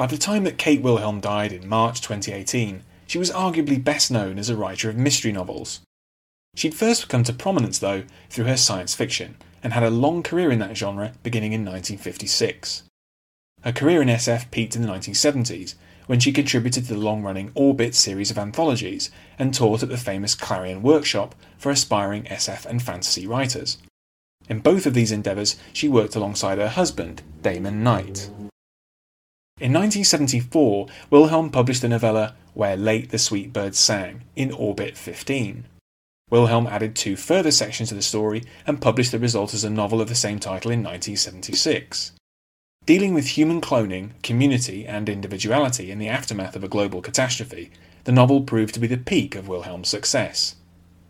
By the time that Kate Wilhelm died in March 2018, she was arguably best known as a writer of mystery novels. She'd first come to prominence, though, through her science fiction, and had a long career in that genre beginning in 1956. Her career in SF peaked in the 1970s, when she contributed to the long running Orbit series of anthologies and taught at the famous Clarion Workshop for aspiring SF and fantasy writers. In both of these endeavours, she worked alongside her husband, Damon Knight. In 1974, Wilhelm published the novella Where Late the Sweet Birds Sang in Orbit 15. Wilhelm added two further sections to the story and published the result as a novel of the same title in 1976. Dealing with human cloning, community, and individuality in the aftermath of a global catastrophe, the novel proved to be the peak of Wilhelm's success.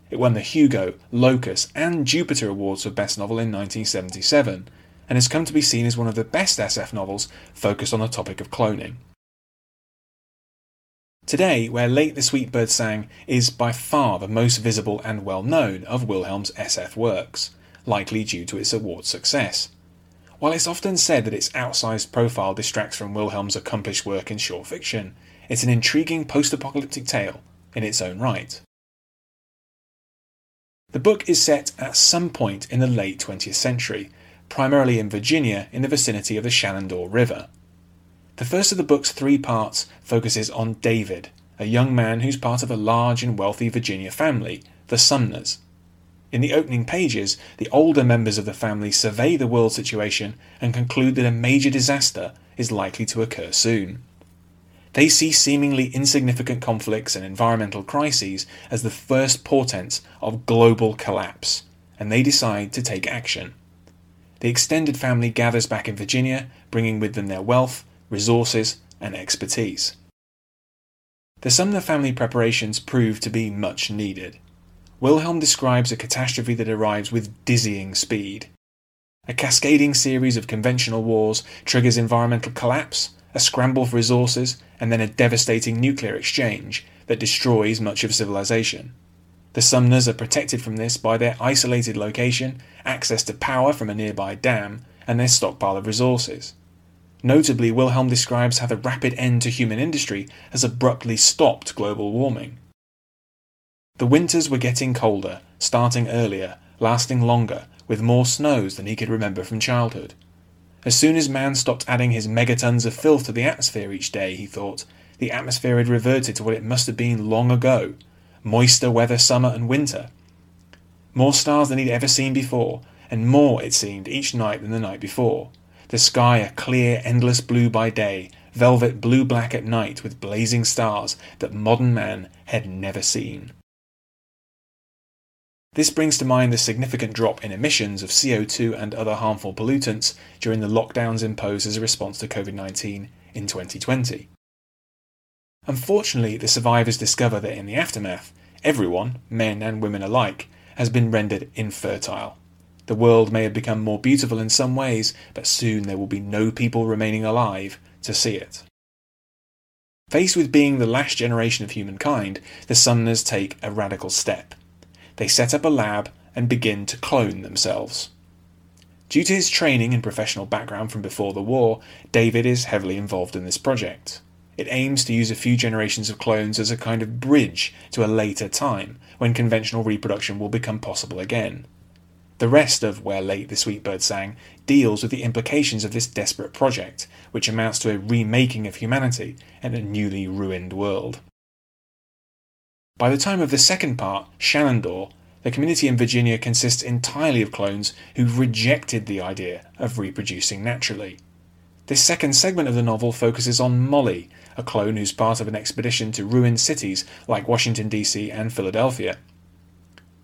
It won the Hugo, Locus, and Jupiter Awards for Best Novel in 1977, and has come to be seen as one of the best SF novels focused on the topic of cloning. Today, Where Late the Sweet Birds Sang is by far the most visible and well known of Wilhelm's SF works, likely due to its award success. While it's often said that its outsized profile distracts from Wilhelm's accomplished work in short fiction, it's an intriguing post apocalyptic tale in its own right. The book is set at some point in the late 20th century primarily in Virginia in the vicinity of the Shenandoah River. The first of the book's three parts focuses on David, a young man who's part of a large and wealthy Virginia family, the Sumners. In the opening pages, the older members of the family survey the world situation and conclude that a major disaster is likely to occur soon. They see seemingly insignificant conflicts and environmental crises as the first portents of global collapse, and they decide to take action. The extended family gathers back in Virginia, bringing with them their wealth, resources, and expertise. The Sumner family preparations prove to be much needed. Wilhelm describes a catastrophe that arrives with dizzying speed. A cascading series of conventional wars triggers environmental collapse, a scramble for resources, and then a devastating nuclear exchange that destroys much of civilization. The Sumners are protected from this by their isolated location, access to power from a nearby dam, and their stockpile of resources. Notably, Wilhelm describes how the rapid end to human industry has abruptly stopped global warming. The winters were getting colder, starting earlier, lasting longer, with more snows than he could remember from childhood. As soon as man stopped adding his megatons of filth to the atmosphere each day, he thought, the atmosphere had reverted to what it must have been long ago moister weather summer and winter. More stars than he'd ever seen before, and more, it seemed, each night than the night before. The sky a clear, endless blue by day, velvet blue black at night with blazing stars that modern man had never seen. This brings to mind the significant drop in emissions of CO2 and other harmful pollutants during the lockdowns imposed as a response to COVID 19 in 2020. Unfortunately, the survivors discover that in the aftermath, everyone, men and women alike, has been rendered infertile. The world may have become more beautiful in some ways, but soon there will be no people remaining alive to see it. Faced with being the last generation of humankind, the Sumners take a radical step. They set up a lab and begin to clone themselves. Due to his training and professional background from before the war, David is heavily involved in this project. It aims to use a few generations of clones as a kind of bridge to a later time when conventional reproduction will become possible again. The rest of Where Late the Sweet Birds Sang deals with the implications of this desperate project, which amounts to a remaking of humanity and a newly ruined world. By the time of the second part, Shenandoah, the community in Virginia consists entirely of clones who've rejected the idea of reproducing naturally. This second segment of the novel focuses on Molly, a clone who's part of an expedition to ruined cities like Washington, D.C. and Philadelphia.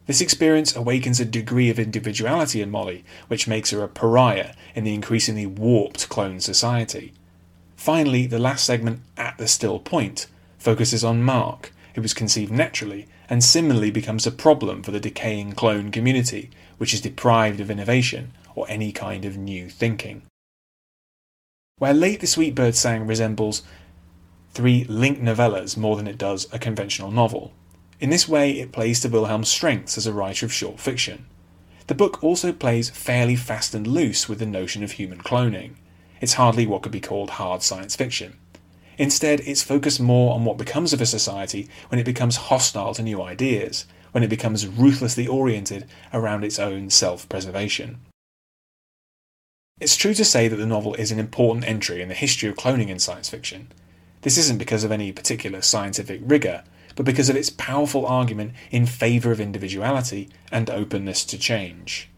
This experience awakens a degree of individuality in Molly, which makes her a pariah in the increasingly warped clone society. Finally, the last segment, At the Still Point, focuses on Mark, who was conceived naturally and similarly becomes a problem for the decaying clone community, which is deprived of innovation or any kind of new thinking. Where Late the Sweet Birds Sang resembles three linked novellas more than it does a conventional novel. In this way, it plays to Wilhelm's strengths as a writer of short fiction. The book also plays fairly fast and loose with the notion of human cloning. It's hardly what could be called hard science fiction. Instead, it's focused more on what becomes of a society when it becomes hostile to new ideas, when it becomes ruthlessly oriented around its own self preservation. It's true to say that the novel is an important entry in the history of cloning in science fiction. This isn't because of any particular scientific rigour, but because of its powerful argument in favour of individuality and openness to change.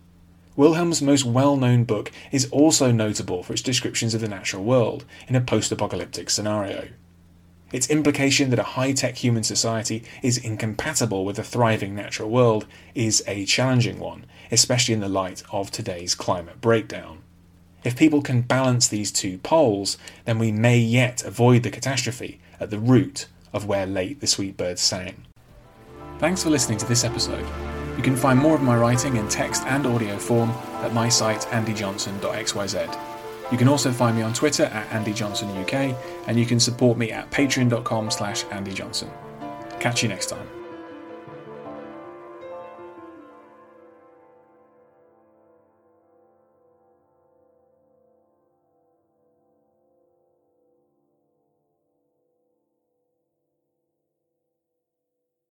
Wilhelm's most well known book is also notable for its descriptions of the natural world in a post apocalyptic scenario. Its implication that a high tech human society is incompatible with a thriving natural world is a challenging one, especially in the light of today's climate breakdown. If people can balance these two poles, then we may yet avoid the catastrophe at the root of where late the sweet birds sang. Thanks for listening to this episode. You can find more of my writing in text and audio form at my site andyjohnson.xyz. You can also find me on Twitter at andyjohnsonuk and you can support me at patreon.com slash andyjohnson. Catch you next time.